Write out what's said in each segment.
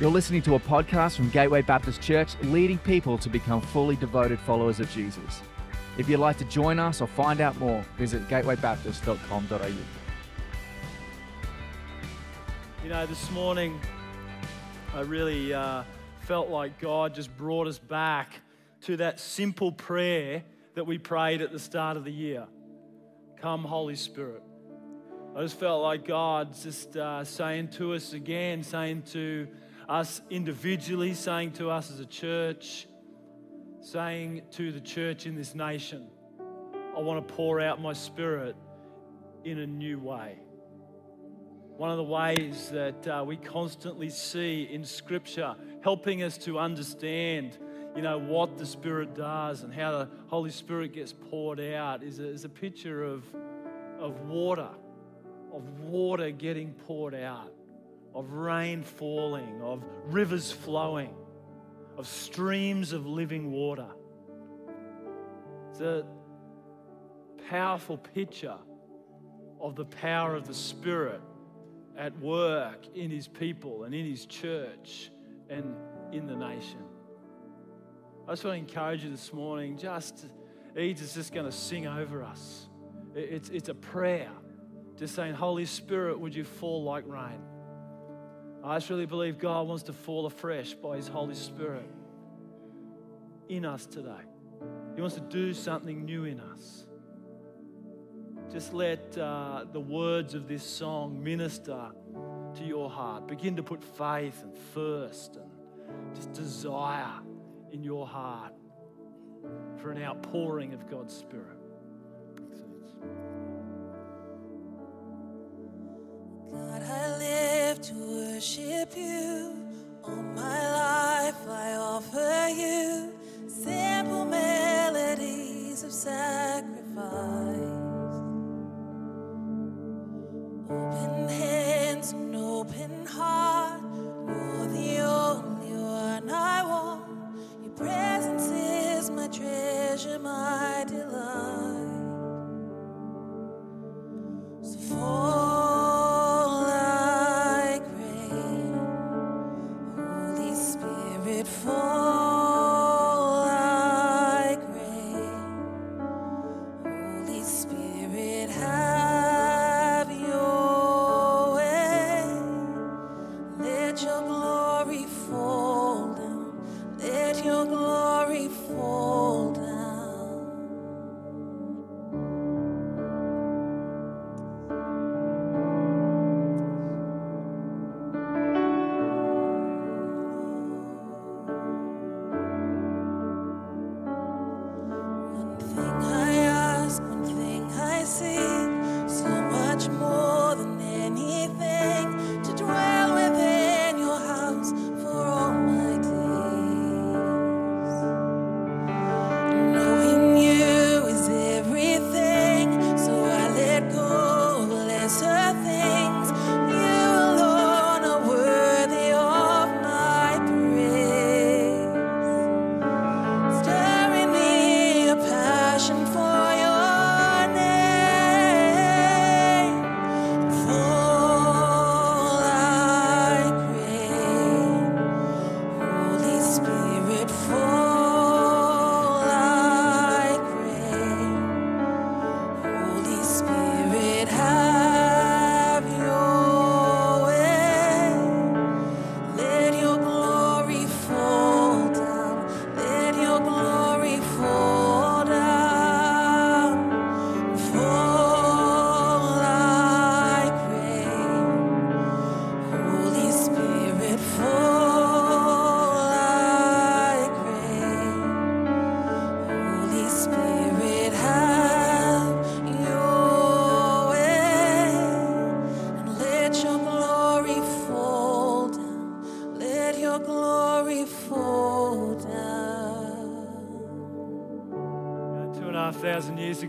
You're listening to a podcast from Gateway Baptist Church, leading people to become fully devoted followers of Jesus. If you'd like to join us or find out more, visit gatewaybaptist.com.au. You know, this morning I really uh, felt like God just brought us back to that simple prayer that we prayed at the start of the year Come, Holy Spirit. I just felt like God's just uh, saying to us again, saying to us individually, saying to us as a church, saying to the church in this nation, I want to pour out my spirit in a new way. One of the ways that uh, we constantly see in Scripture, helping us to understand, you know, what the Spirit does and how the Holy Spirit gets poured out, is a, is a picture of, of water, of water getting poured out of rain falling, of rivers flowing, of streams of living water. It's a powerful picture of the power of the Spirit at work in His people and in His church and in the nation. I just want to encourage you this morning, just, Eads is just going to sing over us. It's, it's a prayer, just saying, Holy Spirit, would you fall like rain? I really believe God wants to fall afresh by His Holy Spirit in us today. He wants to do something new in us. Just let uh, the words of this song minister to your heart. Begin to put faith and thirst and just desire in your heart for an outpouring of God's Spirit.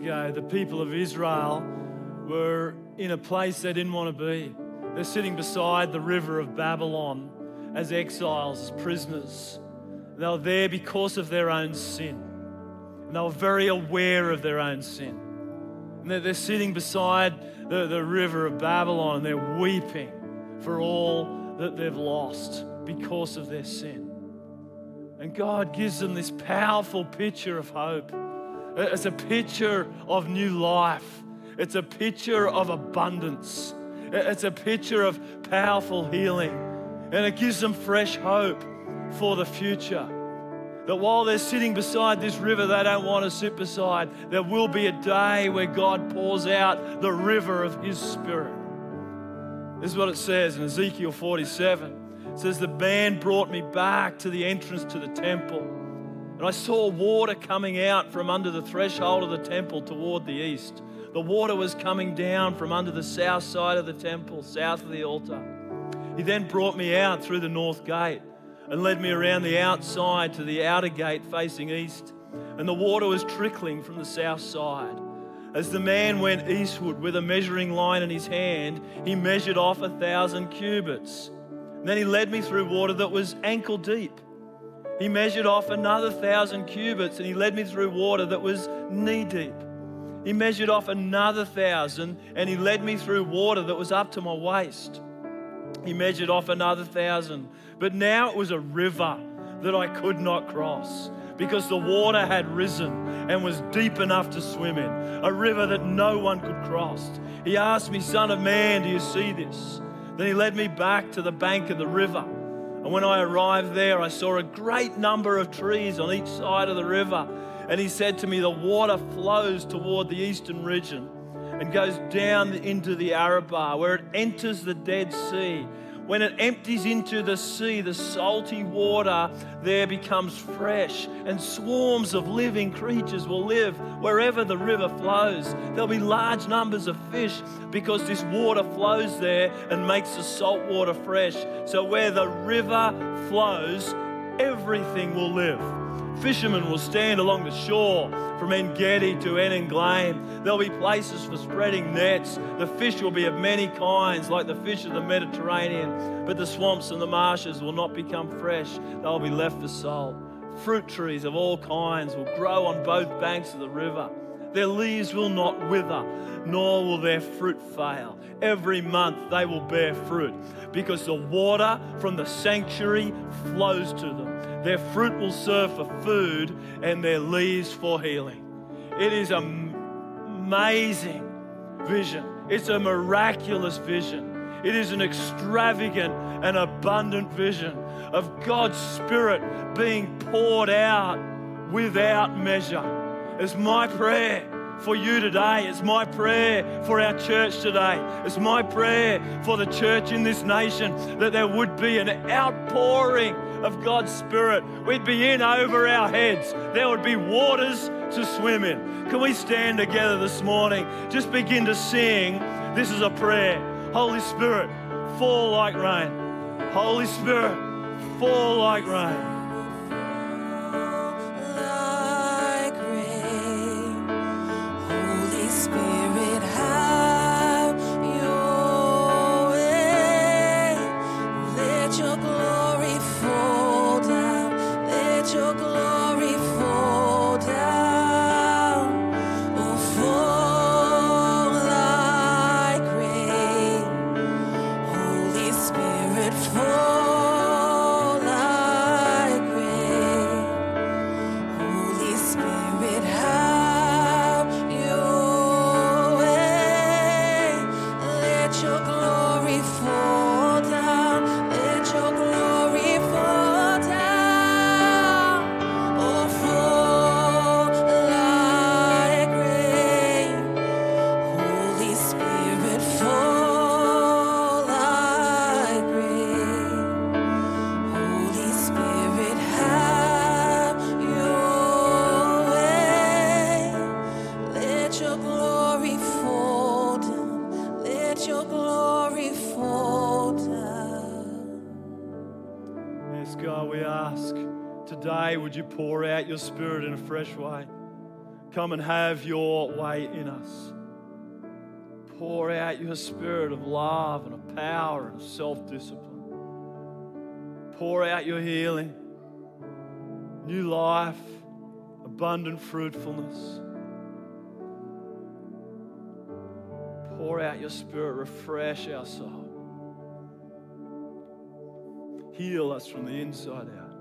Ago, the people of Israel were in a place they didn't want to be. They're sitting beside the river of Babylon as exiles, as prisoners. They were there because of their own sin. And they were very aware of their own sin. And they're, they're sitting beside the, the river of Babylon and they're weeping for all that they've lost because of their sin. And God gives them this powerful picture of hope. It's a picture of new life, it's a picture of abundance, it's a picture of powerful healing, and it gives them fresh hope for the future. That while they're sitting beside this river they don't want to sit beside, there will be a day where God pours out the river of His Spirit. This is what it says in Ezekiel 47. It says, The band brought me back to the entrance to the temple, and I saw water coming out from under the threshold of the temple toward the east. The water was coming down from under the south side of the temple, south of the altar. He then brought me out through the north gate and led me around the outside to the outer gate facing east. And the water was trickling from the south side. As the man went eastward with a measuring line in his hand, he measured off a thousand cubits. And then he led me through water that was ankle deep. He measured off another thousand cubits and he led me through water that was knee deep. He measured off another thousand and he led me through water that was up to my waist. He measured off another thousand. But now it was a river that I could not cross because the water had risen and was deep enough to swim in, a river that no one could cross. He asked me, Son of man, do you see this? Then he led me back to the bank of the river. And when I arrived there, I saw a great number of trees on each side of the river. And he said to me, The water flows toward the eastern region and goes down into the Arabah, where it enters the Dead Sea. When it empties into the sea, the salty water there becomes fresh, and swarms of living creatures will live wherever the river flows. There'll be large numbers of fish because this water flows there and makes the salt water fresh. So, where the river flows, everything will live. Fishermen will stand along the shore from En Gedi to En Eglaim. There'll be places for spreading nets. The fish will be of many kinds, like the fish of the Mediterranean. But the swamps and the marshes will not become fresh, they'll be left for salt. Fruit trees of all kinds will grow on both banks of the river. Their leaves will not wither, nor will their fruit fail. Every month they will bear fruit, because the water from the sanctuary flows to them. Their fruit will serve for food, and their leaves for healing. It is an amazing vision. It's a miraculous vision. It is an extravagant and abundant vision of God's Spirit being poured out without measure. It's my prayer for you today. It's my prayer for our church today. It's my prayer for the church in this nation that there would be an outpouring of God's Spirit. We'd be in over our heads. There would be waters to swim in. Can we stand together this morning? Just begin to sing. This is a prayer. Holy Spirit, fall like rain. Holy Spirit, fall like rain. God, we ask today, would you pour out your spirit in a fresh way? Come and have your way in us. Pour out your spirit of love and of power and of self discipline. Pour out your healing, new life, abundant fruitfulness. Pour out your spirit, refresh our soul. Heal us from the inside out.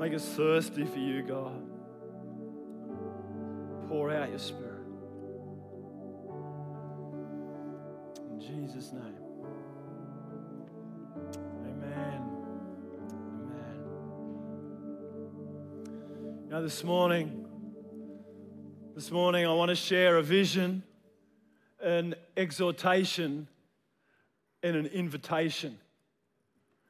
Make us thirsty for you, God. Pour out your Spirit. In Jesus' name. Amen. Amen. Know, this morning, this morning I want to share a vision, an exhortation, and an invitation.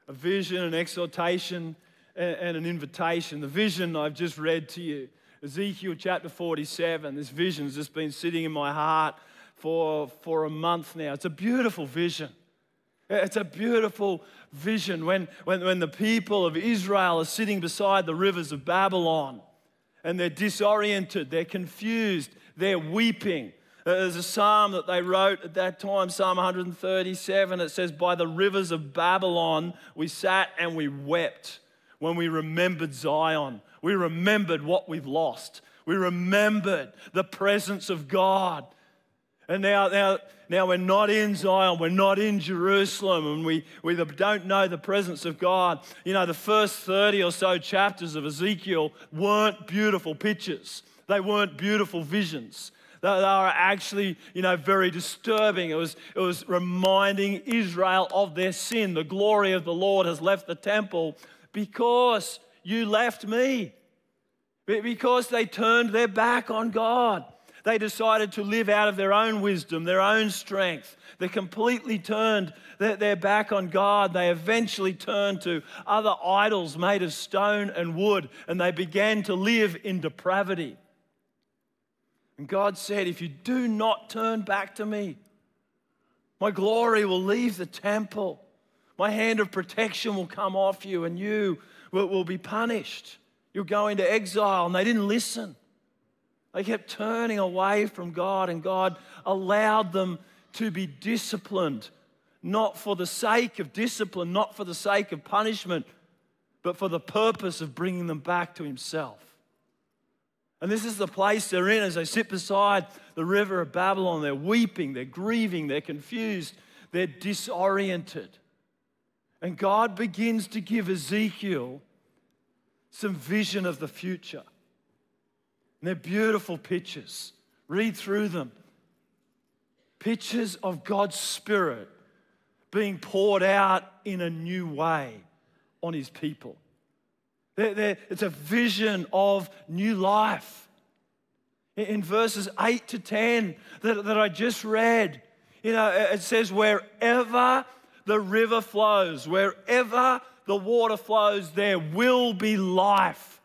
A vision, an exhortation, and an invitation. The vision I've just read to you, Ezekiel chapter 47. This vision's just been sitting in my heart for, for a month now. It's a beautiful vision. It's a beautiful vision when, when, when the people of Israel are sitting beside the rivers of Babylon and they're disoriented, they're confused, they're weeping. Uh, There's a psalm that they wrote at that time, Psalm 137. It says, By the rivers of Babylon we sat and we wept when we remembered Zion. We remembered what we've lost. We remembered the presence of God. And now, now, now we're not in Zion, we're not in Jerusalem, and we, we don't know the presence of God. You know, the first 30 or so chapters of Ezekiel weren't beautiful pictures, they weren't beautiful visions. They, were actually, you know, very disturbing. It was, it was reminding Israel of their sin. The glory of the Lord has left the temple because you left me, because they turned their back on God. They decided to live out of their own wisdom, their own strength. They completely turned their back on God. They eventually turned to other idols made of stone and wood, and they began to live in depravity. And God said, If you do not turn back to me, my glory will leave the temple. My hand of protection will come off you, and you will, be punished. You'll go into exile. And they didn't listen. They kept turning away from God, and God allowed them to be disciplined, not for the sake of discipline, not for the sake of punishment, but for the purpose of bringing them back to Himself. And this is the place they're in as they sit beside the river of Babylon. They're weeping, they're grieving, they're confused, they're disoriented. And God begins to give Ezekiel some vision of the future. And they're beautiful pictures. Read through them. Pictures of God's Spirit being poured out in a new way on His people. They're- they're- it's a vision of new life. In- In verses 8 to 10 that, that I just read, you know, it says, wherever the river flows, wherever the water flows, there will be life.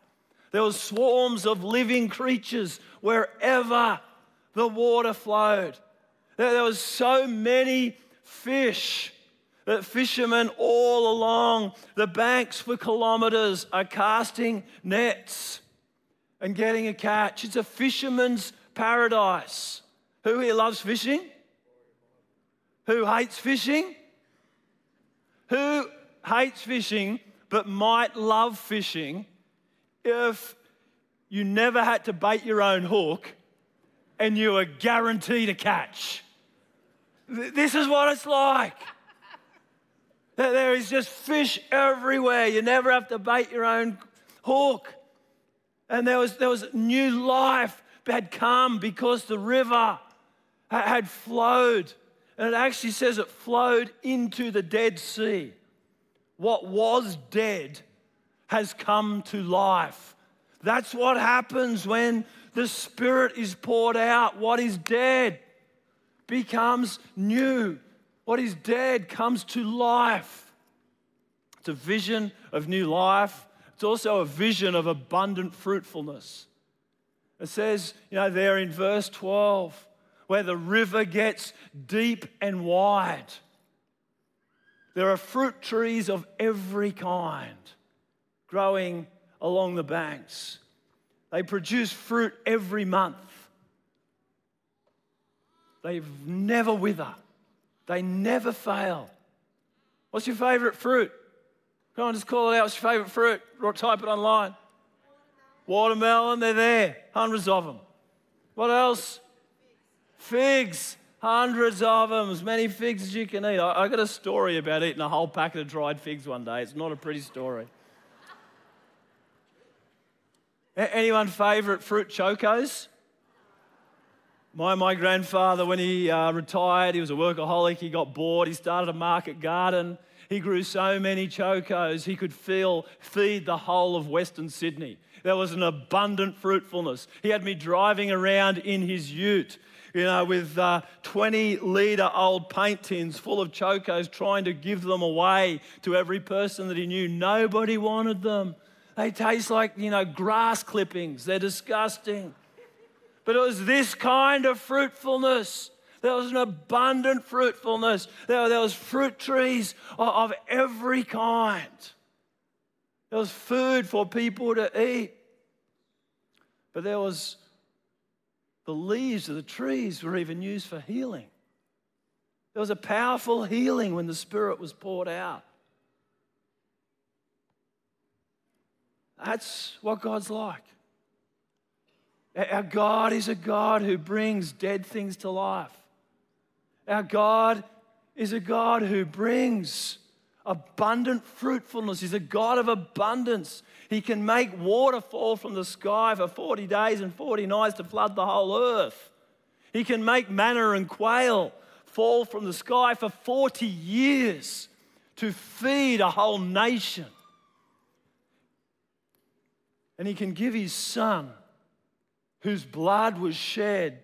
There were swarms of living creatures wherever the water flowed. There, there was so many fish that fishermen all along the banks for kilometers are casting nets and getting a catch. It's a fisherman's paradise. Who here loves fishing? Who hates fishing? Who hates fishing but might love fishing if you never had to bait your own hook and you were guaranteed a catch? This is what it's like. There is just fish everywhere. You never have to bait your own hook. And there was, there was new life had come because the river had flowed. And it actually says it flowed into the Dead Sea. What was dead has come to life. That's what happens when the Spirit is poured out. What is dead becomes new. What is dead comes to life. It's a vision of new life. It's also a vision of abundant fruitfulness. It says, you know, there in verse 12, where the river gets deep and wide, there are fruit trees of every kind growing along the banks. They produce fruit every month. They never wither, they never fail. What's your favorite fruit? Come on, just call it out. What's your favorite fruit? Or type it online. Watermelon, they're there. Hundreds of them. What else? Figs. Hundreds of them, as many figs as you can eat. I, I got a story about eating a whole packet of dried figs one day. It's not a pretty story. Anyone favourite fruit chocos? My, my grandfather, when he uh, retired, he was a workaholic. He got bored. He started a market garden. He grew so many chocos, he could feel, feed the whole of Western Sydney. There was an abundant fruitfulness. He had me driving around in his ute, you know, with uh, 20 litre old paint tins full of chocos, trying to give them away to every person that he knew. Nobody wanted them. They taste like, you know, grass clippings. They're disgusting. But it was this kind of fruitfulness. There was an abundant fruitfulness. There, there was fruit trees of, of every kind. There was food for people to eat. But there was the leaves of the trees were even used for healing. There was a powerful healing when the Spirit was poured out. That's what God's like. Our God is a God who brings dead things to life. Our God is a God who brings abundant fruitfulness. He's a God of abundance. He can make water fall from the sky for 40 days and 40 nights to flood the whole earth. He can make manna and quail fall from the sky for 40 years to feed a whole nation. And He can give His Son, whose blood was shed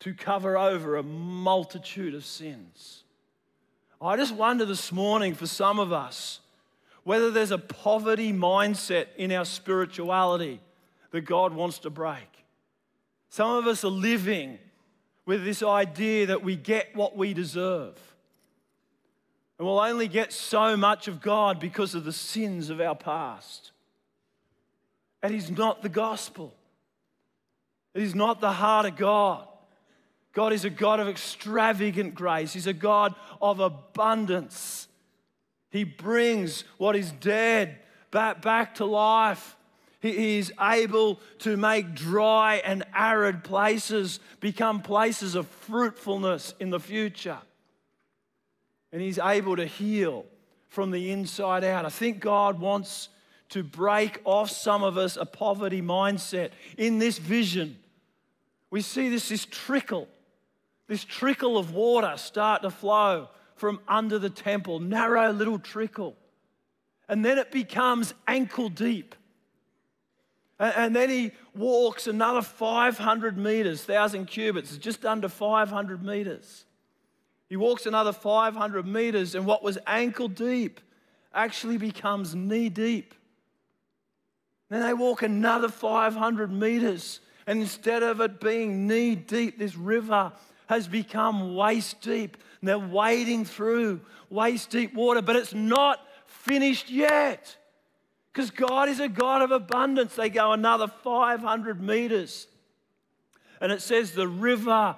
to cover over a multitude of sins. I just wonder this morning for some of us whether there's a poverty mindset in our spirituality that God wants to break. Some of us are living with this idea that we get what we deserve. And we'll only get so much of God because of the sins of our past. And He's not the gospel. It is not the heart of God. God is a God of extravagant grace. He's a God of abundance. He brings what is dead back, back to life. He, is able to make dry and arid places become places of fruitfulness in the future. And He's able to heal from the inside out. I think God wants to break off some of us a poverty mindset. In this vision, we see this, this trickle this trickle of water start to flow from under the temple, narrow little trickle. And then it becomes ankle deep. And then he walks another 500 meters, 1,000 cubits, just under 500 meters. He walks another 500 meters, and what was ankle deep actually becomes knee deep. Then they walk another 500 meters, and instead of it being knee deep, this river has become waist deep. And they're wading through waist deep water, but it's not finished yet. Because God is a God of abundance. They go another 500 meters. And it says the river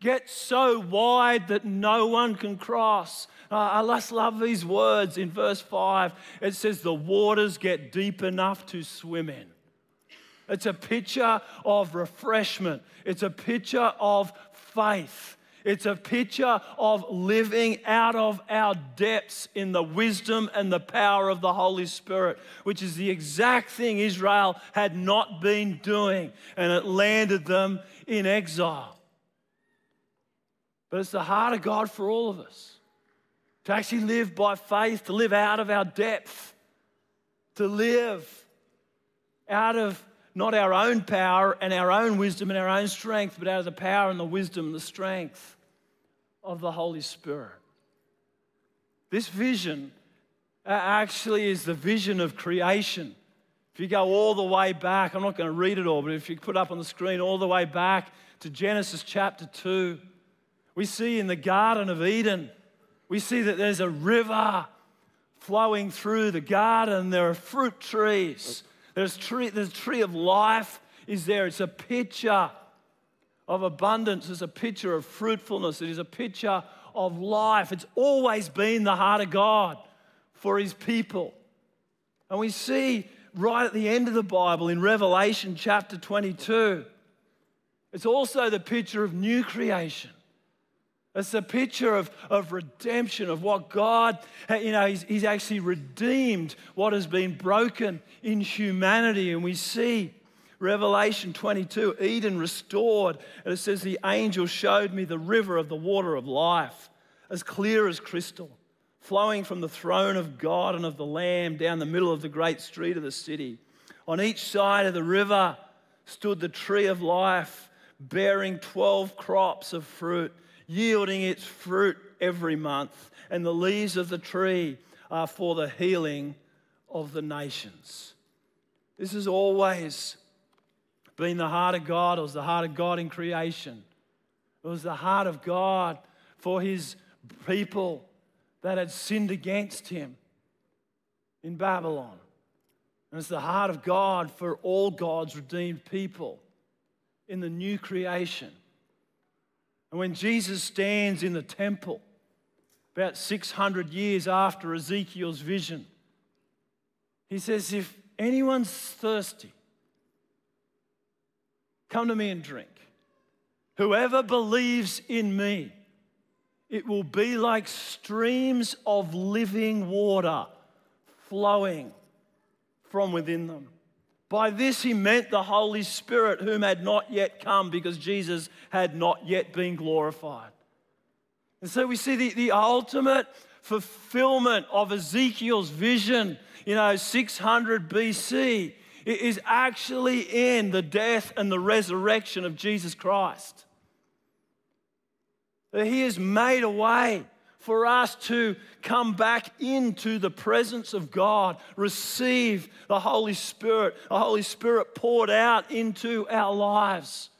gets so wide that no one can cross. Uh, I just love these words in verse 5. It says, The waters get deep enough to swim in. It's a picture of refreshment, it's a picture of faith. It's a picture of living out of our depths in the wisdom and the power of the Holy Spirit, which is the exact thing Israel had not been doing, and it landed them in exile. But it's the heart of God for all of us to actually live by faith, to live out of our depth, to live out of not our own power and our own wisdom and our own strength, but out of the power and the wisdom and the strength of the Holy Spirit. This vision uh, actually is the vision of creation. If you go all the way back, I'm not going to read it all, but if you put up on the screen all the way back to Genesis chapter 2, we see in the Garden of Eden, we see that there's a river flowing through the garden. There are fruit trees. There's tree, the tree of life is there. It's a picture of abundance. It's a picture of fruitfulness. It is a picture of life. It's always been the heart of God for his people. And we see right at the end of the Bible in Revelation chapter 22, it's also the picture of new creation. It's a picture of, of redemption, of what God, you know, he's, he's actually redeemed what has been broken in humanity. And we see Revelation 22, Eden restored. And it says, The angel showed me the river of the water of life, as clear as crystal, flowing from the throne of God and of the Lamb down the middle of the great street of the city. On each side of the river stood the tree of life, bearing 12 crops of fruit yielding its fruit every month, and the leaves of the tree are for the healing of the nations. This has always been the heart of God. It was the heart of God in creation. It was the heart of God for his people that had sinned against him in Babylon. And it's the heart of God for all God's redeemed people in the new creation. And when Jesus stands in the temple, about 600 years after Ezekiel's vision, he says, If anyone's thirsty, come to me and drink. Whoever believes in me, it will be like streams of living water flowing from within them. By this he meant the Holy Spirit, whom had not yet come because Jesus had not yet been glorified. And so we see the, the ultimate fulfillment of Ezekiel's vision, you know, 600 BC, is actually in the death and the resurrection of Jesus Christ. That he has made a way for us to come back into the presence of God, receive the Holy Spirit, the Holy Spirit poured out into our lives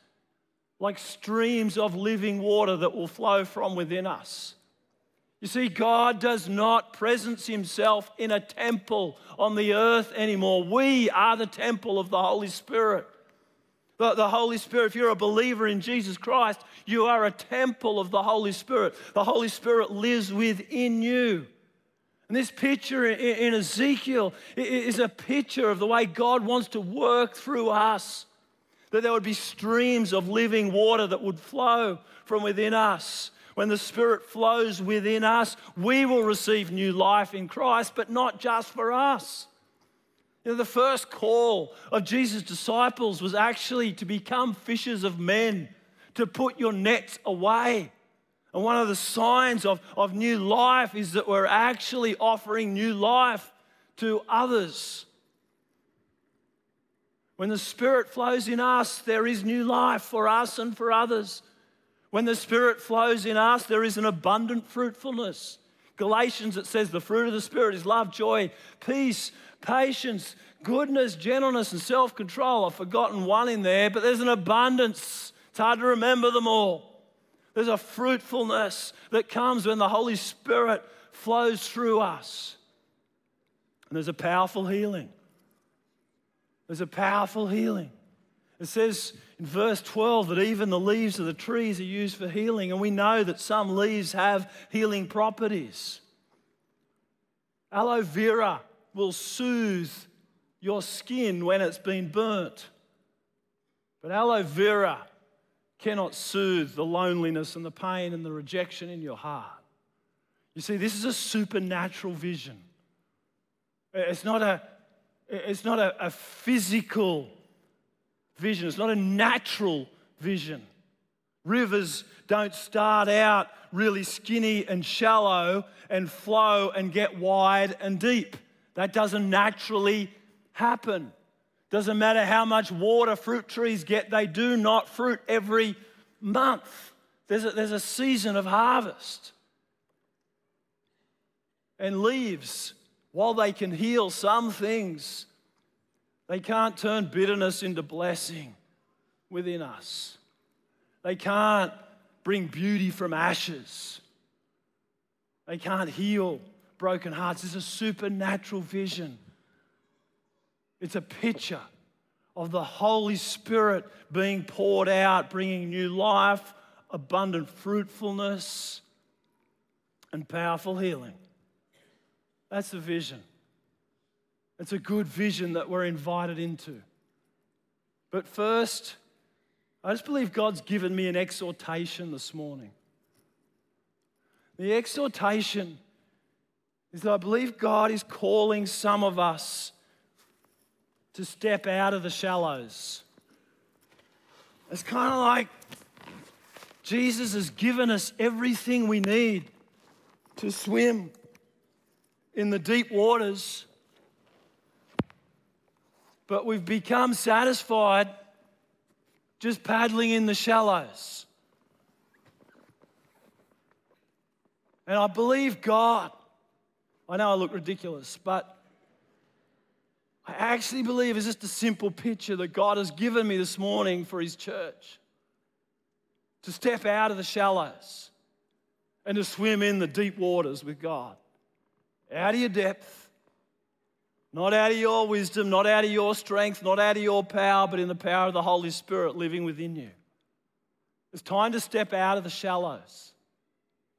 like streams of living water that will flow from within us. You see, God does not presence himself in a temple on the earth anymore. We are the temple of the Holy Spirit. The, the Holy Spirit, if you're a believer in Jesus Christ, you are a temple of the Holy Spirit. The Holy Spirit lives within you. And this picture in, Ezekiel is a picture of the way God wants to work through us. That there would be streams of living water that would flow from within us. When the Spirit flows within us, we will receive new life in Christ, but not just for us. You know, the first call of Jesus' disciples was actually to become fishers of men, to put your nets away. And one of the signs of, of new life is that we're actually offering new life to others. When the Spirit flows in us, there is new life for us and for others. When the Spirit flows in us, there is an abundant fruitfulness. Galatians, it says the fruit of the Spirit is love, joy, peace, patience, goodness, gentleness, and self control. I've forgotten one in there, but there's an abundance. It's hard to remember them all. There's a fruitfulness that comes when the Holy Spirit flows through us. And there's a powerful healing. There's a powerful healing. It says in verse 12 that even the leaves of the trees are used for healing, and we know that some leaves have healing properties. Aloe vera will soothe your skin when it's been burnt. But aloe vera cannot soothe the loneliness and the pain and the rejection in your heart. You see, this is a supernatural vision. It's not a, it's not a, a physical vision, it's not a natural vision. Rivers don't start out really skinny and shallow and flow and get wide and deep. That doesn't naturally happen. Doesn't matter how much water fruit trees get, they do not fruit every month. There's a, there's a season of harvest. And leaves, while they can heal some things, they can't turn bitterness into blessing within us. They can't bring beauty from ashes. They can't heal broken hearts. It's a supernatural vision. It's a picture of the Holy Spirit being poured out, bringing new life, abundant fruitfulness, and powerful healing. That's the vision. It's a good vision that we're invited into. But first, I just believe God's given me an exhortation this morning. The exhortation is that I believe God is calling some of us to step out of the shallows. It's kind of like Jesus has given us everything we need to swim in the deep waters, but we've become satisfied just paddling in the shallows. And I believe God. I know I look ridiculous, but I actually believe it's just a simple picture that God has given me this morning for His church to step out of the shallows and to swim in the deep waters with God. Out of your depth, not out of your wisdom, not out of your strength, not out of your power, but in the power of the Holy Spirit living within you. It's time to step out of the shallows.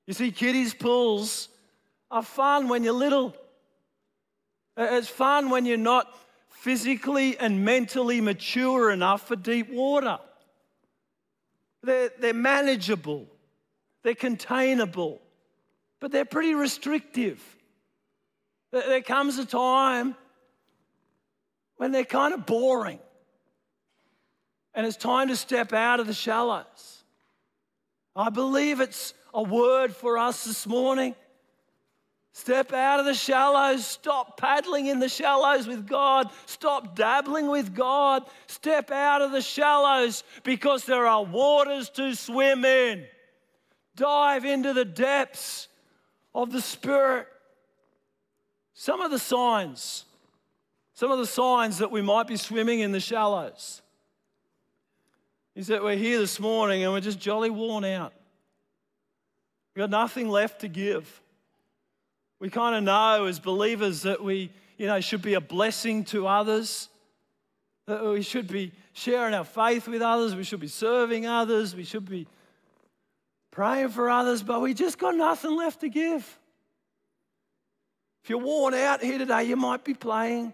You see, kiddies' pools are fun when you're little. Uh, it's fun when you're not physically and mentally mature enough for deep water. They're, they're manageable, they're containable, but they're pretty restrictive. There comes a time when they're kind of boring, and it's time to step out of the shallows. I believe it's a word for us this morning Step out of the shallows. Stop paddling in the shallows with God. Stop dabbling with God. Step out of the shallows because there are waters to swim in. Dive into the depths of the Spirit. Some of the signs, some of the signs that we might be swimming in the shallows is that we're here this morning and we're just jolly worn out. We've got nothing left to give. We kind of know as believers that we, you know, should be a blessing to others, that we should be sharing our faith with others, we should be serving others, we should be praying for others, but we just got nothing left to give. If you're worn out here today, you might be playing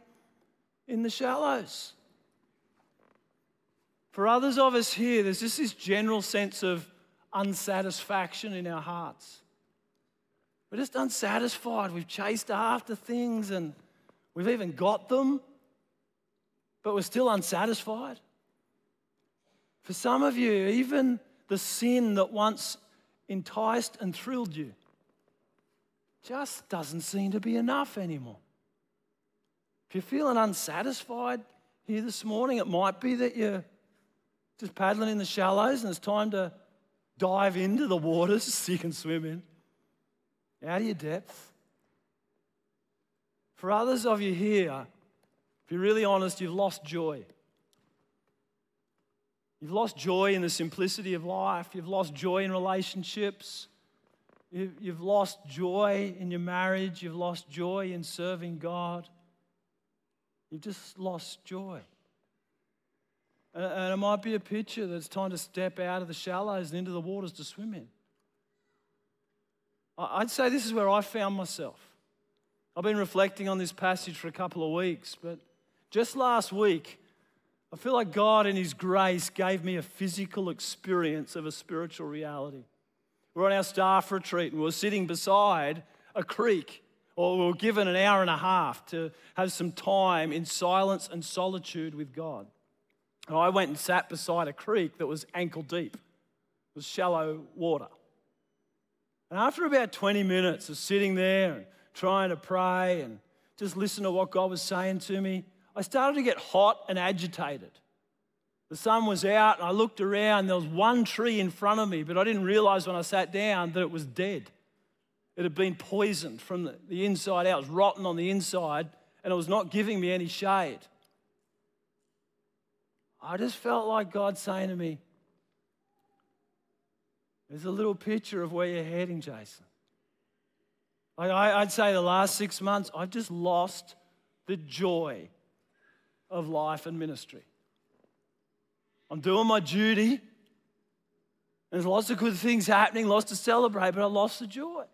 in the shallows. For others of us here, there's just this general sense of unsatisfaction in our hearts. We're just unsatisfied. We've chased after things and we've even got them, but we're still unsatisfied. For some of you, even the sin that once enticed and thrilled you just doesn't seem to be enough anymore. If you're feeling unsatisfied here this morning, it might be that you're just paddling in the shallows and it's time to dive into the waters so you can swim in out of your depth. For others of you here, if you're really honest, you've lost joy. You've lost joy in the simplicity of life. You've lost joy in relationships. You've lost joy in your marriage. You've lost joy in serving God. You've just lost joy. And it might be a picture that it's time to step out of the shallows and into the waters to swim in. I'd say this is where I found myself. I've been reflecting on this passage for a couple of weeks, but just last week, I feel like God, in His grace, gave me a physical experience of a spiritual reality. We're on our staff retreat and we're sitting beside a creek, or we were given an hour and a half to have some time in silence and solitude with God. And I went and sat beside a creek that was ankle deep, it was shallow water. And after about 20 minutes of sitting there and trying to pray and just listen to what God was saying to me, I started to get hot and agitated. The sun was out, and I looked around. There was one tree in front of me, but I didn't realize when I sat down that it was dead. It had been poisoned from the, the inside out, it was rotten on the inside, and it was not giving me any shade. I just felt like God saying to me, there's a little picture of where you're heading, Jason. Like I, would say the last six months, I've just lost the joy of life and ministry. I'm doing my duty. There's lots of good things happening, lots to celebrate, but I lost the joy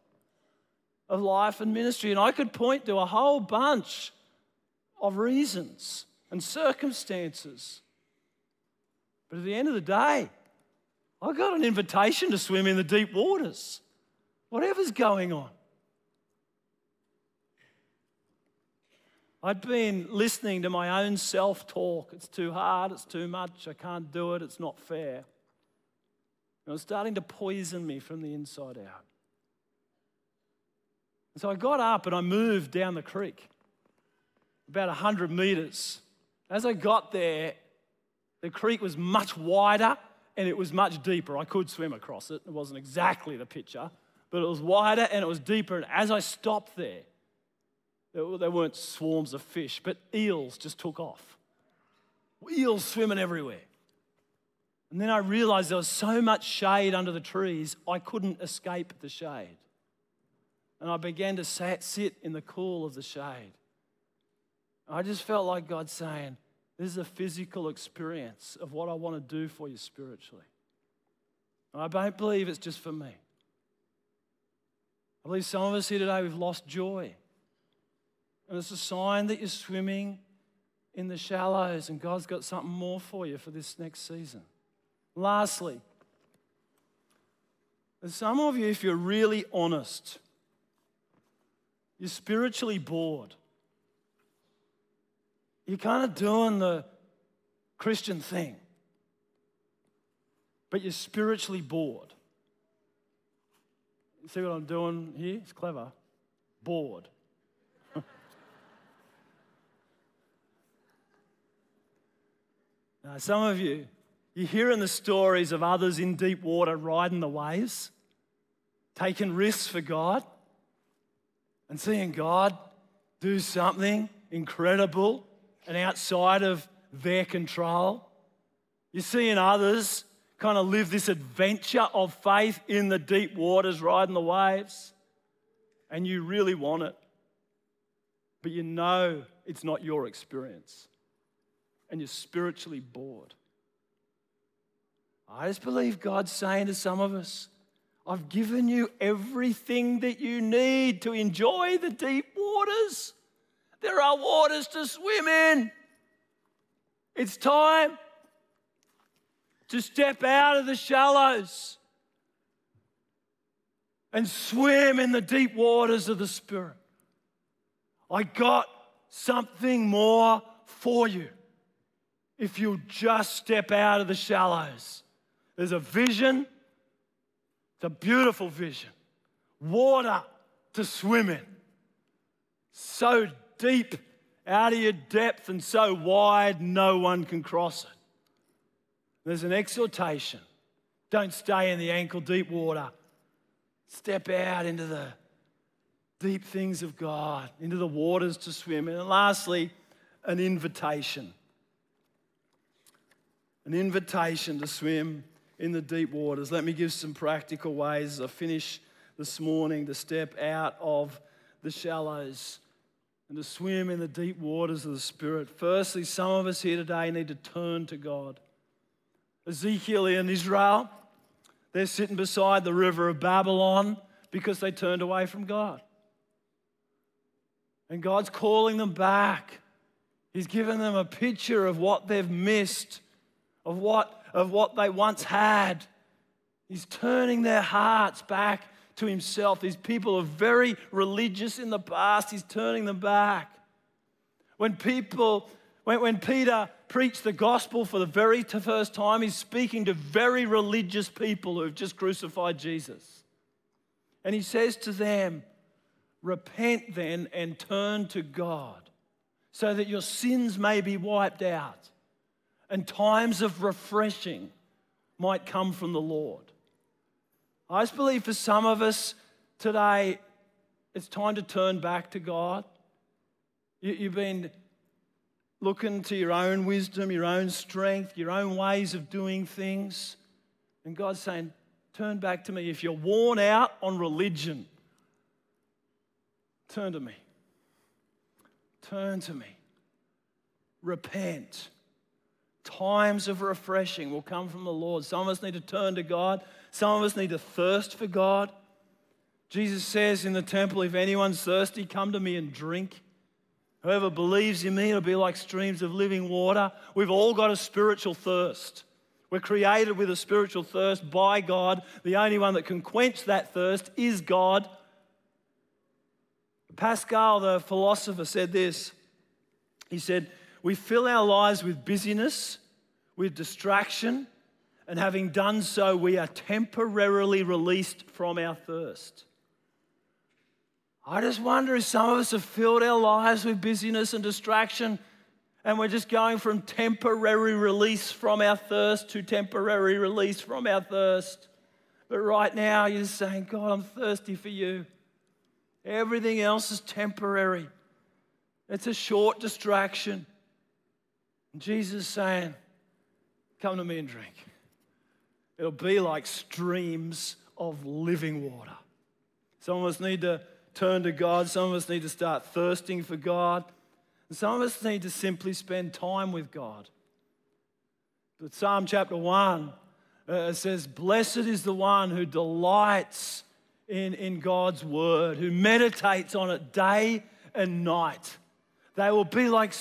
of life and ministry. And I could point to a whole bunch of reasons and circumstances. But at the end of the day, I got an invitation to swim in the deep waters. whatever's going on. I'd been listening to my own self talk. It's too hard, it's too much, I can't do it, it's not fair. It was starting to poison me from the inside out. And so I got up and I moved down the creek about 100 meters. As I got there, the creek was much wider and it was much deeper. I could swim across it. It wasn't exactly the picture, but it was wider and it was deeper. And as I stopped there, there weren't swarms of fish, but eels just took off. Eels swimming everywhere. And then I realized there was so much shade under the trees, I couldn't escape the shade. And I began to sit in the cool of the shade. I just felt like God saying, This is a physical experience of what I want to do for you spiritually. And I don't believe it's just for me. I believe some of us here today, we've lost joy. And it's a sign that you're swimming in the shallows, and God's got something more for you for this next season. Lastly, some of you, if you're really honest, you're spiritually bored. You're kind of doing the Christian thing, but you're spiritually bored. You see what I'm doing here? It's clever. Bored. now, some of you, you're hearing the stories of others in deep water riding the waves, taking risks for God, and seeing God do something incredible and outside of their control. You're seeing others kind of live this adventure of faith in the deep waters, riding the waves, and you really want it. But you know it's not your experience, and you're spiritually bored. I just believe God's saying to some of us, I've given you everything that you need to enjoy the deep waters. There are waters to swim in. It's time to step out of the shallows and swim in the deep waters of the Spirit. I got something more for you if you'll just step out of the shallows. There's a vision, it's a beautiful vision. Water to swim in. So deep out of your depth and so wide no one can cross it. There's an exhortation. Don't stay in the ankle deep water. Step out into the deep things of God, into the waters to swim. And lastly, an invitation. An invitation to swim in the deep waters. Let me give some practical ways as I finish this morning to step out of the shallows and to swim in the deep waters of the Spirit. Firstly, some of us here today need to turn to God. Ezekiel in Israel, they're sitting beside the river of Babylon because they turned away from God. And God's calling them back. He's given them a picture of what they've missed, of what, of what they once had. He's turning their hearts back to himself. These people are very religious in the past. He's turning them back. When people, when, when Peter preached the gospel for the very first time, he's speaking to very religious people who've just crucified Jesus. And he says to them, Repent then and turn to God so that your sins may be wiped out and times of refreshing might come from the Lord. I just believe for some of us today, it's time to turn back to God. You, have been looking to your own wisdom, your own strength, your own ways of doing things. And God's saying, Turn back to me. If you're worn out on religion, turn to me. Turn to me. Repent. Times of refreshing will come from the Lord. Some of us need to turn to God. Some of us need to thirst for God. Jesus says in the temple, If anyone's thirsty, come to me and drink. Whoever believes in me, it'll be like streams of living water. We've all got a spiritual thirst. We're created with a spiritual thirst by God. The only one that can quench that thirst is God. Pascal, the philosopher, said this. He said, We fill our lives with busyness, with distraction, and having done so, we are temporarily released from our thirst. I just wonder if some of us have filled our lives with busyness and distraction, and we're just going from temporary release from our thirst to temporary release from our thirst. But right now, you're saying, God, I'm thirsty for you. Everything else is temporary, it's a short distraction. And Jesus is saying, Come to me and drink. It'll be like streams of living water. Some of us need to turn to God, some of us need to start thirsting for God, and some of us need to simply spend time with God. But Psalm chapter 1 uh, says, Blessed is the one who delights in, in God's word, who meditates on it day and night. They will be like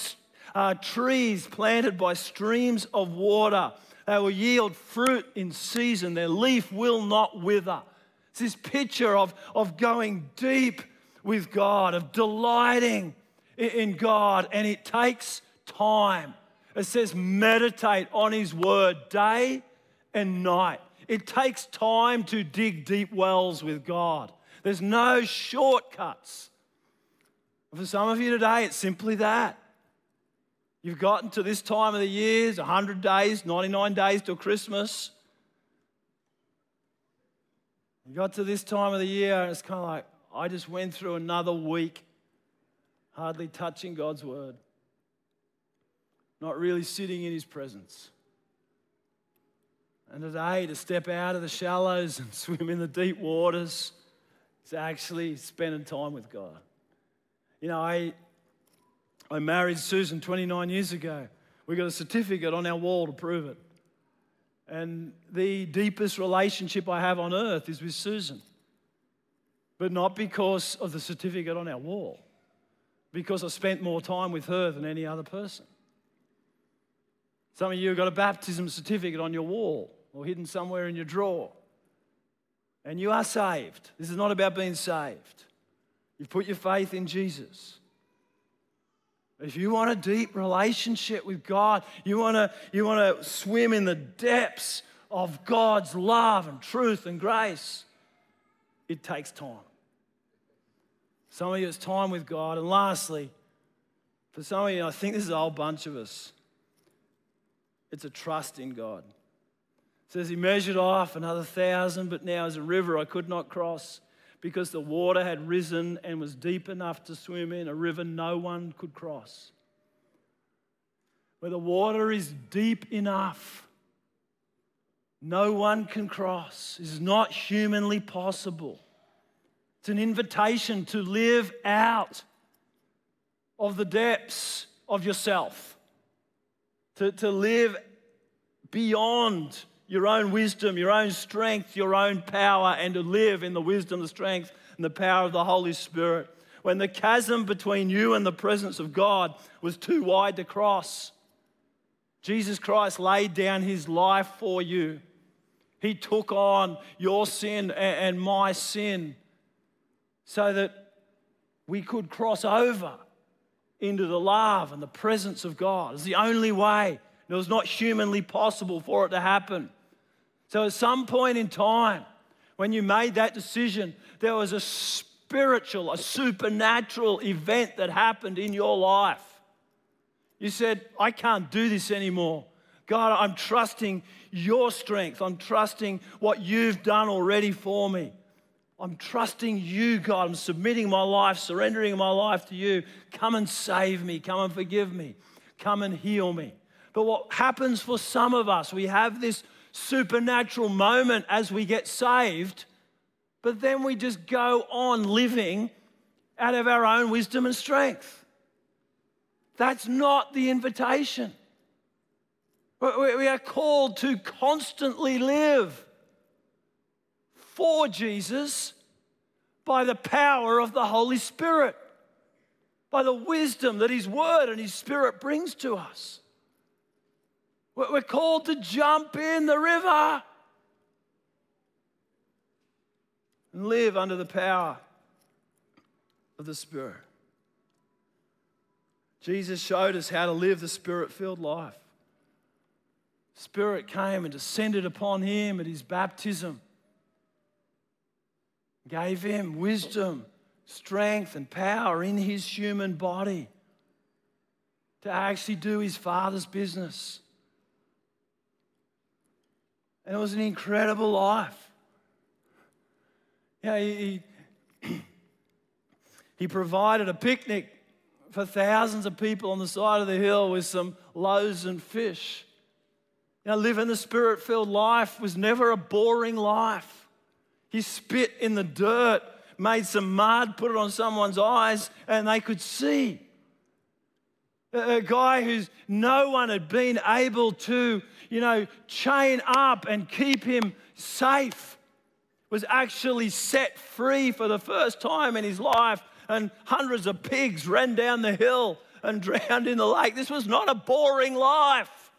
uh, trees planted by streams of water. They will yield fruit in season. Their leaf will not wither. It's this picture of, of going deep with God, of delighting in, God, and it takes time. It says, meditate on His word day and night. It takes time to dig deep wells with God. There's no shortcuts. For some of you today, it's simply that. You've gotten to this time of the year, 100 days, 99 days till Christmas. You got to this time of the year, and it's kind of like, I just went through another week hardly touching God's word, not really sitting in His presence. And today, to step out of the shallows and swim in the deep waters is actually spending time with God. You know, I, I married Susan 29 years ago. We got a certificate on our wall to prove it. And the deepest relationship I have on earth is with Susan. But not because of the certificate on our wall, because I spent more time with her than any other person. Some of you have got a baptism certificate on your wall or hidden somewhere in your drawer. And you are saved. This is not about being saved. You've put your faith in Jesus. If you want a deep relationship with God, you want to you want to swim in the depths of God's love and truth and grace, it takes time. Some of you, it's time with God. And lastly, for some of you, I think this is a whole bunch of us, it's a trust in God. It says he measured off another thousand, but now as a river I could not cross because the water had risen and was deep enough to swim in, a river no one could cross. Where the water is deep enough, no one can cross. It's not humanly possible. It's an invitation to live out of the depths of yourself, to, to live beyond your own wisdom, your own strength, your own power, and to live in the wisdom, the strength, and the power of the Holy Spirit. When the chasm between you and the presence of God was too wide to cross, Jesus Christ laid down his life for you. He took on your sin and my sin so that we could cross over into the love and the presence of God. It's the only way. It was not humanly possible for it to happen. So at some point in time, when you made that decision, there was a spiritual, a supernatural event that happened in your life. You said, I can't do this anymore. God, I'm trusting your strength. I'm trusting what you've done already for me. I'm trusting you, God. I'm submitting my life, surrendering my life to you. Come and save me. Come and forgive me. Come and heal me. But what happens for some of us, we have this supernatural moment as we get saved, but then we just go on living out of our own wisdom and strength. That's not the invitation. We are called to constantly live for Jesus by the power of the Holy Spirit, by the wisdom that His Word and His Spirit brings to us. We're called to jump in the river and live under the power of the Spirit. Jesus showed us how to live the Spirit filled life. Spirit came and descended upon him at his baptism, gave him wisdom, strength, and power in his human body to actually do his Father's business. And it was an incredible life. Yeah, he, he, he provided a picnic for thousands of people on the side of the hill with some loaves and fish. You know, living the spirit filled life was never a boring life. He spit in the dirt, made some mud, put it on someone's eyes, and they could see. A guy who's no one had been able to, you know, chain up and keep him safe was actually set free for the first time in his life, and hundreds of pigs ran down the hill and drowned in the lake. This was not a boring life.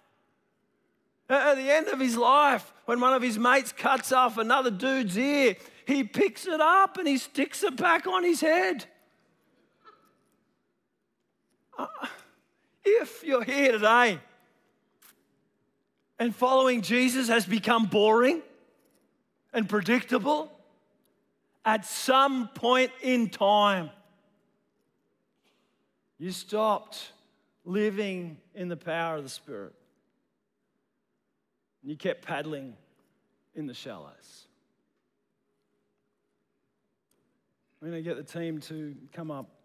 At the end of his life, when one of his mates cuts off another dude's ear, he picks it up and he sticks it back on his head. Uh, if you're here today and following Jesus has become boring and predictable, at some point in time, you stopped living in the power of the Spirit. And you kept paddling in the shallows. I'm going to get the team to come up.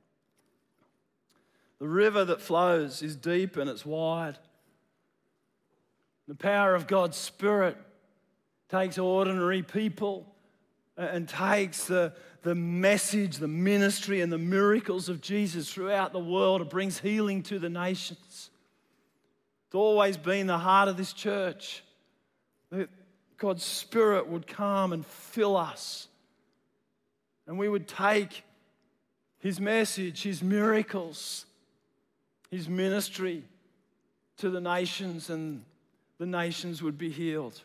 The river that flows is deep and it's wide. The power of God's Spirit takes ordinary people and takes the, the message, the ministry, and the miracles of Jesus throughout the world. It brings healing to the nations. It's always been the heart of this church that God's Spirit would come and fill us. And we would take His message, His miracles, His ministry to the nations, and the nations would be healed.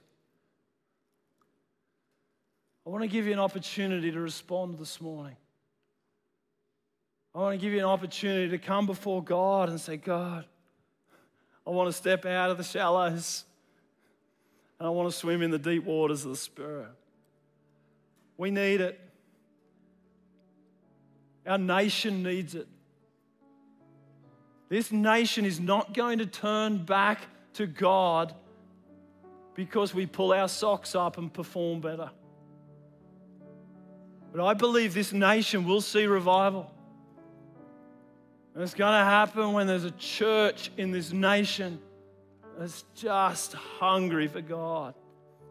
I want to give you an opportunity to respond this morning. I want to give you an opportunity to come before God and say, God, I want to step out of the shallows and I want to swim in the deep waters of the Spirit. We need it. Our nation needs it. This nation is not going to turn back to God because we pull our socks up and perform better. But I believe this nation will see revival. And it's going to happen when there's a church in this nation that's just hungry for God,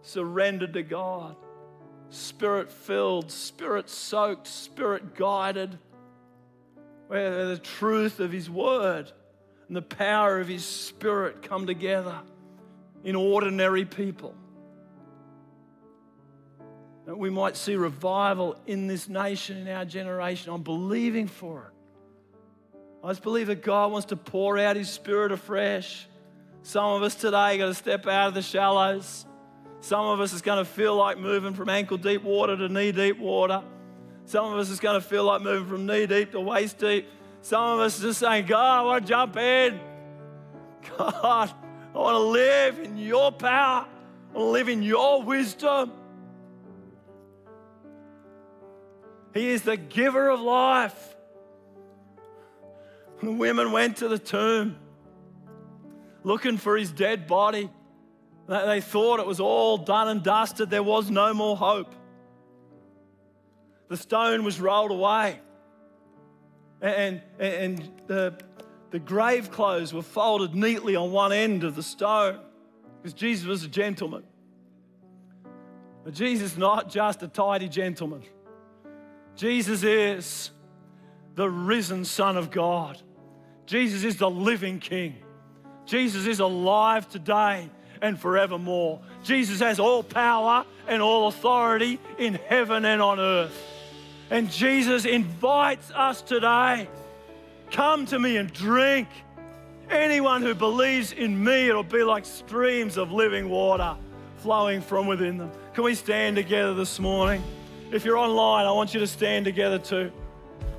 surrendered to God, spirit filled, spirit soaked, spirit guided, where the truth of His word and the power of His spirit come together in ordinary people. That we might see revival in this nation, in our generation. I'm believing for it. I just believe that God wants to pour out His Spirit afresh some of us today got to step out of the shallows. Some of us is going to feel like moving from ankle deep water to knee deep water. Some of us is going to feel like moving from knee deep to waist deep. Some of us just saying, God, I want to jump in. God, I want to live in your power. I want to live in your wisdom. He is the giver of life. The women went to the tomb looking for his dead body. They thought it was all done and dusted, there was no more hope. The stone was rolled away, and, and the, the grave clothes were folded neatly on one end of the stone because Jesus was a gentleman. But Jesus is not just a tidy gentleman, Jesus is the risen Son of God. Jesus is the living King. Jesus is alive today and forevermore. Jesus has all power and all authority in heaven and on earth. And Jesus invites us today come to me and drink. Anyone who believes in me, it'll be like streams of living water flowing from within them. Can we stand together this morning? If you're online, I want you to stand together too.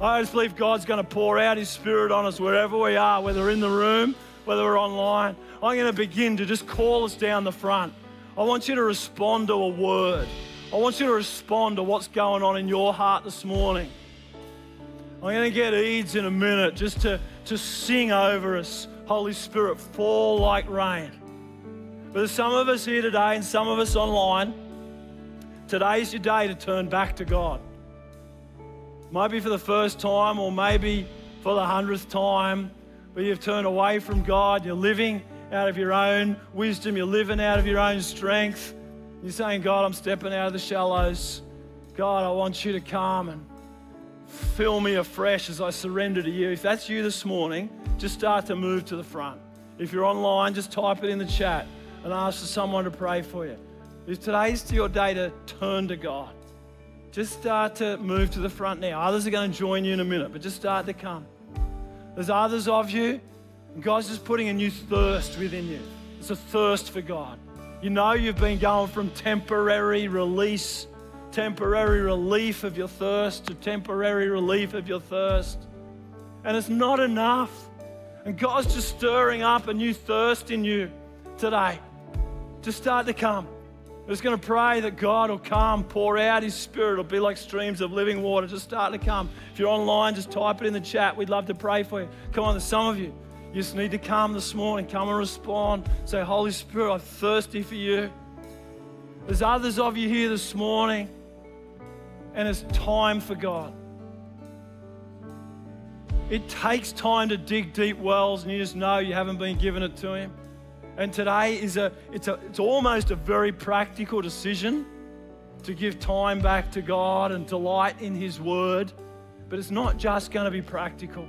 I just believe God's going to pour out His Spirit on us wherever we are, whether in the room, whether we're online. I'm going to begin to just call us down the front. I want you to respond to a word. I want you to respond to what's going on in your heart this morning. I'm going to get Eads in a minute just to, to sing over us. Holy Spirit, fall like rain. But there's some of us here today and some of us online. Today's your day to turn back to God. Maybe for the first time, or maybe for the hundredth time, but you've turned away from God. You're living out of your own wisdom, you're living out of your own strength. You're saying, God, I'm stepping out of the shallows. God, I want you to come and fill me afresh as I surrender to you. If that's you this morning, just start to move to the front. If you're online, just type it in the chat and ask for someone to pray for you. If today's your day to turn to God, just start to move to the front now. Others are going to join you in a minute, but just start to come. There's others of you, God's just putting a new thirst within you. It's a thirst for God. You know you've been going from temporary release, temporary relief of your thirst to temporary relief of your thirst. And it's not enough. And God's just stirring up a new thirst in you today. to start to come. I'm just going to pray that God will come, pour out His Spirit. It'll be like streams of living water. Just start to come. If you're online, just type it in the chat. We'd love to pray for you. Come on, there's some of you. You just need to come this morning. Come and respond. Say, Holy Spirit, I'm thirsty for you. There's others of you here this morning, and it's time for God. It takes time to dig deep wells, and you just know you haven't been given it to Him. And today is a it's a it's almost a very practical decision to give time back to God and delight in His Word. But it's not just going to be practical.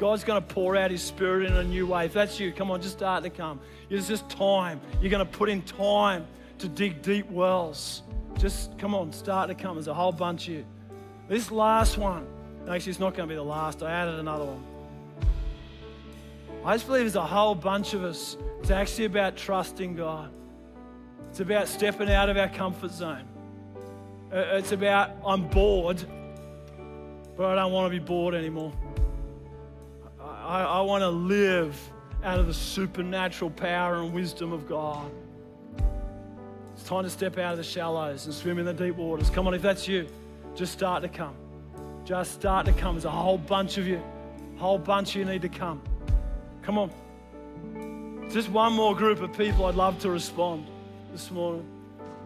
God's going to pour out His Spirit in a new way. If that's you, come on, just start to come. It's just time. You're going to put in time to dig deep wells. Just come on, start to come. There's a whole bunch of you. This last one, actually, it's not going to be the last. I added another one. I just believe there's a whole bunch of us. It's actually about trusting God. It's about stepping out of our comfort zone. Uh, It's about, I'm bored, but I don't want to be bored anymore. I, I want to live out of the supernatural power and wisdom of God. It's time to step out of the shallows and swim in the deep waters. Come on, if that's you, just start to come. Just start to come. There's a whole bunch of you. A whole bunch of you need to come. Come on. Just one more group of people I'd love to respond this morning.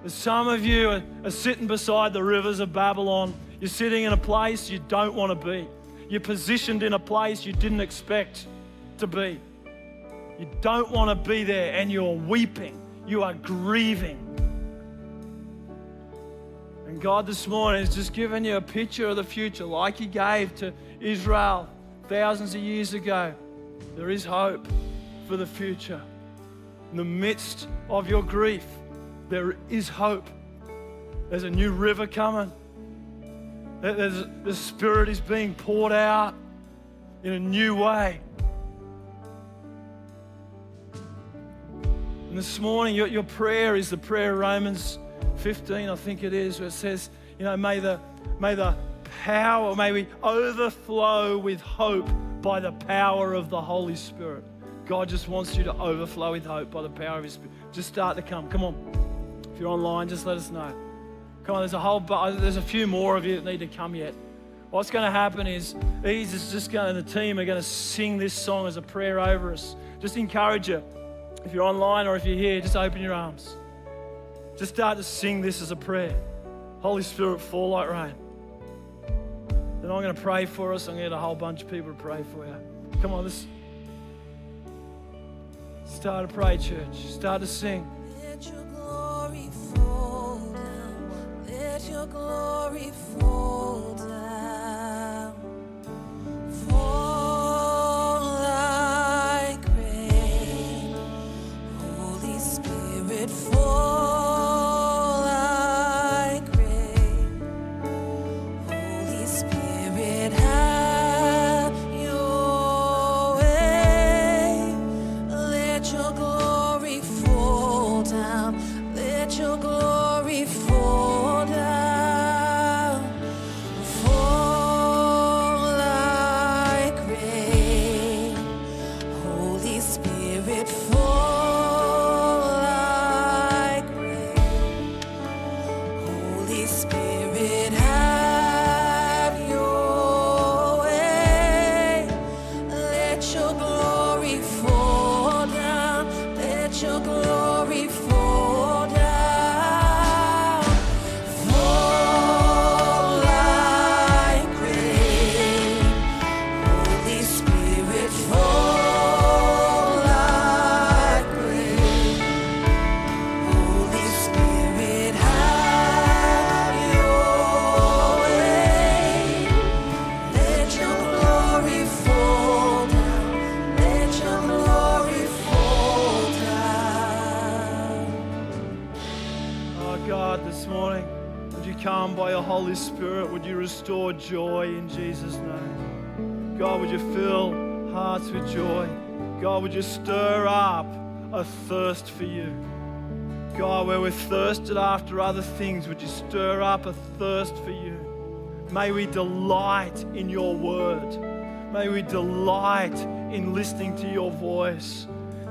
Some of you are, are sitting beside the rivers of Babylon. You're sitting in a place you don't want to be. You're positioned in a place you didn't expect to be. You don't want to be there and you're weeping. You are grieving. And God this morning has just given you a picture of the future like He gave to Israel thousands of years ago. There is hope for the future. In the midst of your grief, there is hope. There's a new river coming. There's, the Spirit is being poured out in a new way. And this morning, your, your prayer is the prayer of Romans 15, I think it is, where it says, you know, may the, may the power, may we overflow with hope by the power of the Holy Spirit. God just wants you to overflow with hope by the power of His Spirit. Just start to come. Come on. If you're online, just let us know. Come on, there's a whole, bu- uh, there's a few more of you that need to come yet. What's going to happen is, Ease is just going, the team are going to sing this song as a prayer over us. Just encourage you. If you're online or if you're here, just open your arms. Just start to sing this as a prayer. Holy Spirit, fall like rain. Then I'm going to pray for us. I'm going to get a whole bunch of people to pray for you. Come on, let's start to pray, church. Start to sing. Glory fall a thirst for you? God, where we're thirsted after other things, would you stir up a thirst for you? May we delight in your word. May we delight in listening to your voice.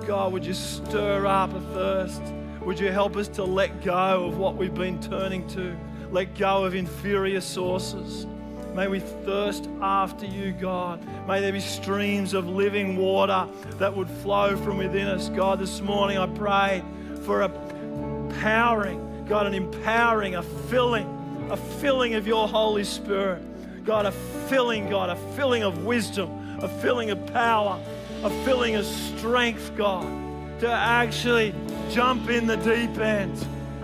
God, would you stir up a thirst? Would you help us to let go of what we've been turning to? Let go of inferior sources. May we thirst after you, God. May there be streams of living water that would flow from within us. God, this morning I pray for a empowering, God, an empowering, a filling, a filling of your Holy Spirit. God, a filling, God, a filling of wisdom, a filling of power, a filling of strength, God, to actually jump in the deep end,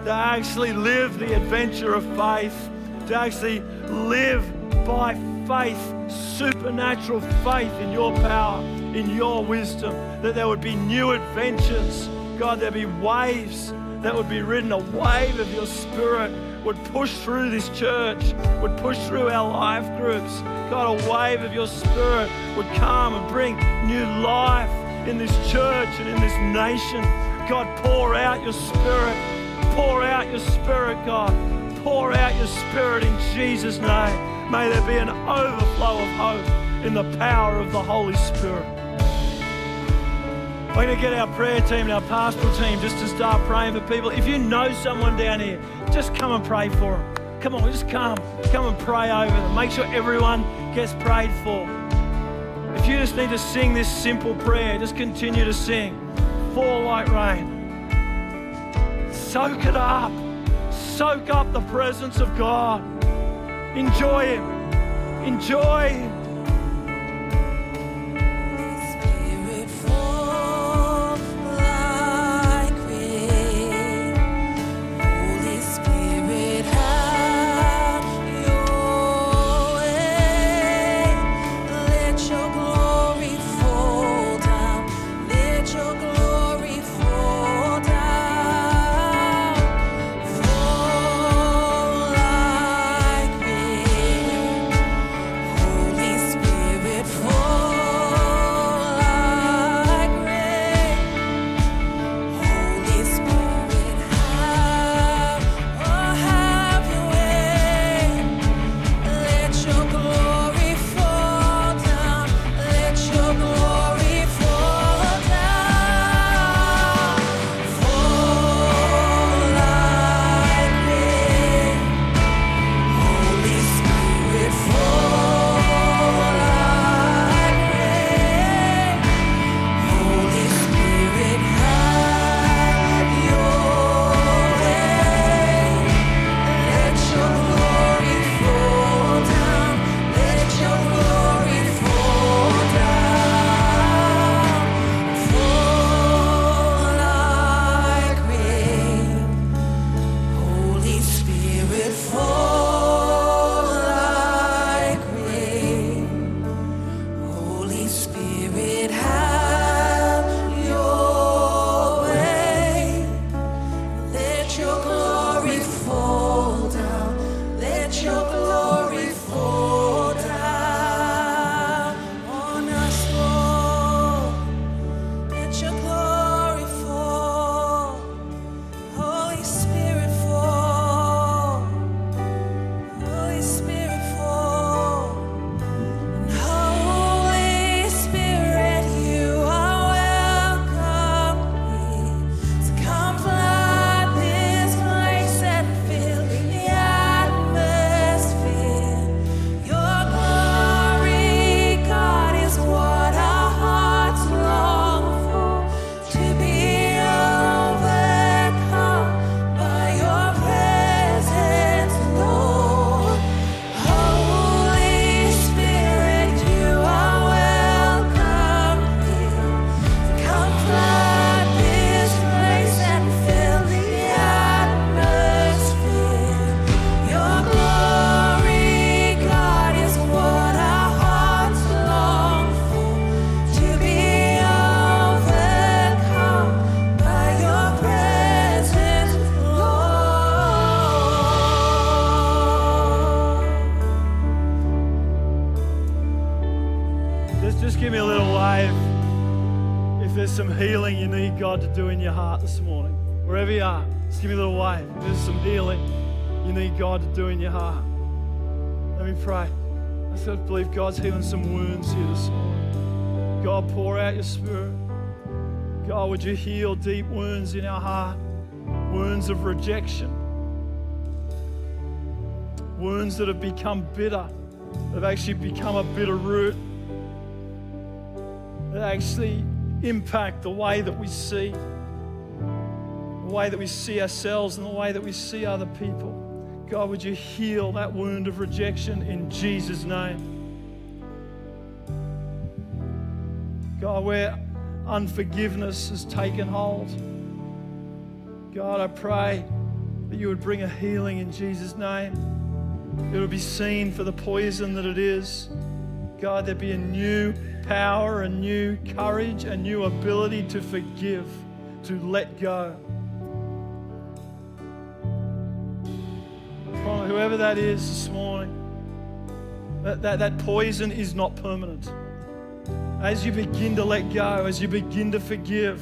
to actually live the adventure of faith, to actually live by faith, supernatural faith in your power, in your wisdom, that there would be new adventures. God, there'd be waves that would be ridden, a wave of your spirit would push through this church, would push through our life groups. God, a wave of your spirit would come and bring new life in this church and in this nation. God, pour out your spirit. Pour out your spirit, God. Pour out your spirit in Jesus' name. May there be an overflow of hope in the power of the Holy Spirit. We're going to get our prayer team and our pastoral team just to start praying for people. If you know someone down here, just come and pray for them. Come on, just come. Come and pray over them. Make sure everyone gets prayed for. If you just need to sing this simple prayer, just continue to sing. Fall like rain. Soak it up. Soak up the presence of God. Enjoy Him. Enjoy believe God's healing some wounds here this morning. God, pour out your spirit. God, would you heal deep wounds in our heart? Wounds of rejection. Wounds that have become bitter, that have actually become a bitter root, that actually impact the way that we see, the way that we see ourselves, and the way that we see other people. God, would you heal that wound of rejection in Jesus' name? God, where unforgiveness has taken hold, God, I pray that you would bring a healing in Jesus' name. It would be seen for the poison that it is. God, there'd be a new power, a new courage, a new ability to forgive, to let go. Whoever that is this morning, that, that, that poison is not permanent. As you begin to let go, as you begin to forgive,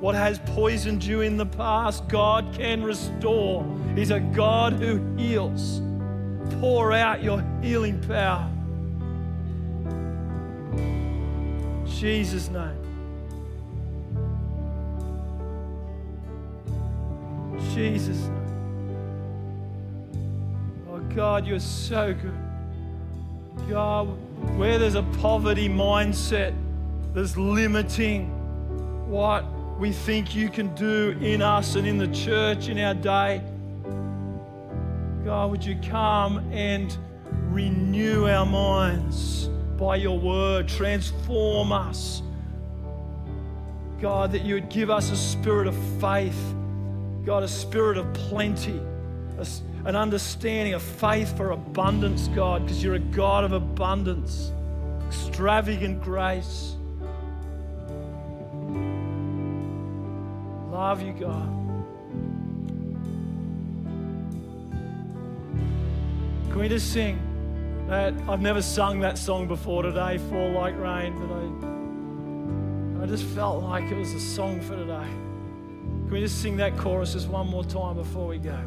what has poisoned you in the past, God can restore. He's a God who heals. Pour out your healing power. Jesus' name. Jesus' name. Oh God, you're so good. God, where there's a poverty mindset that's limiting what we think you can do in us and in the church in our day, God, would you come and renew our minds by your word, transform us. God, that you would give us a spirit of faith, God, a spirit of plenty, a, an understanding a faith for abundance, God, because you're a God of abundance, extravagant grace. Love you, God. Can we just sing that? I've never sung that song before today, Fall Like Rain, but I, I just felt like it was a song for today. Can we just sing that chorus just one more time before we go?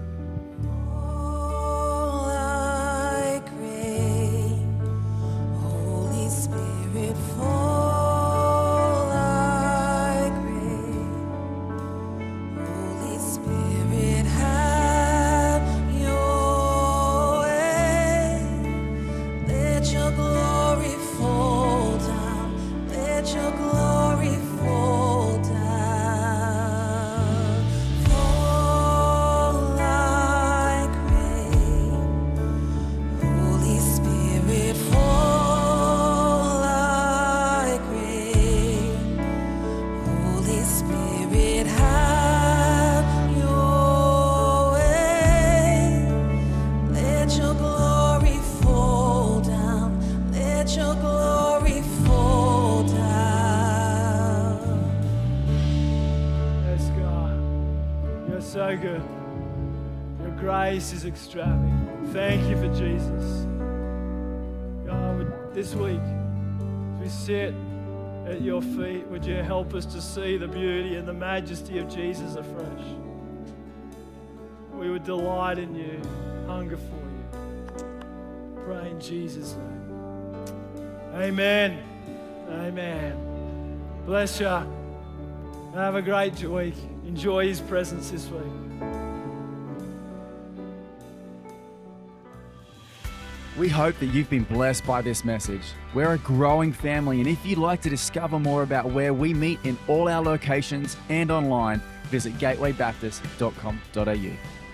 Extravagant. Thank you for Jesus. God, would- this week, as we sit at your feet, would you help us to see the beauty and the majesty of Jesus afresh? We would delight in you, hunger for you. Pray in Jesus' name. Amen. Amen. Bless you. Have a great week. Enjoy his presence this week. We hope that you've been blessed by this message. We're a growing family, and if you'd like to discover more about where we meet in all our locations and online, visit gatewaybaptist.com.au.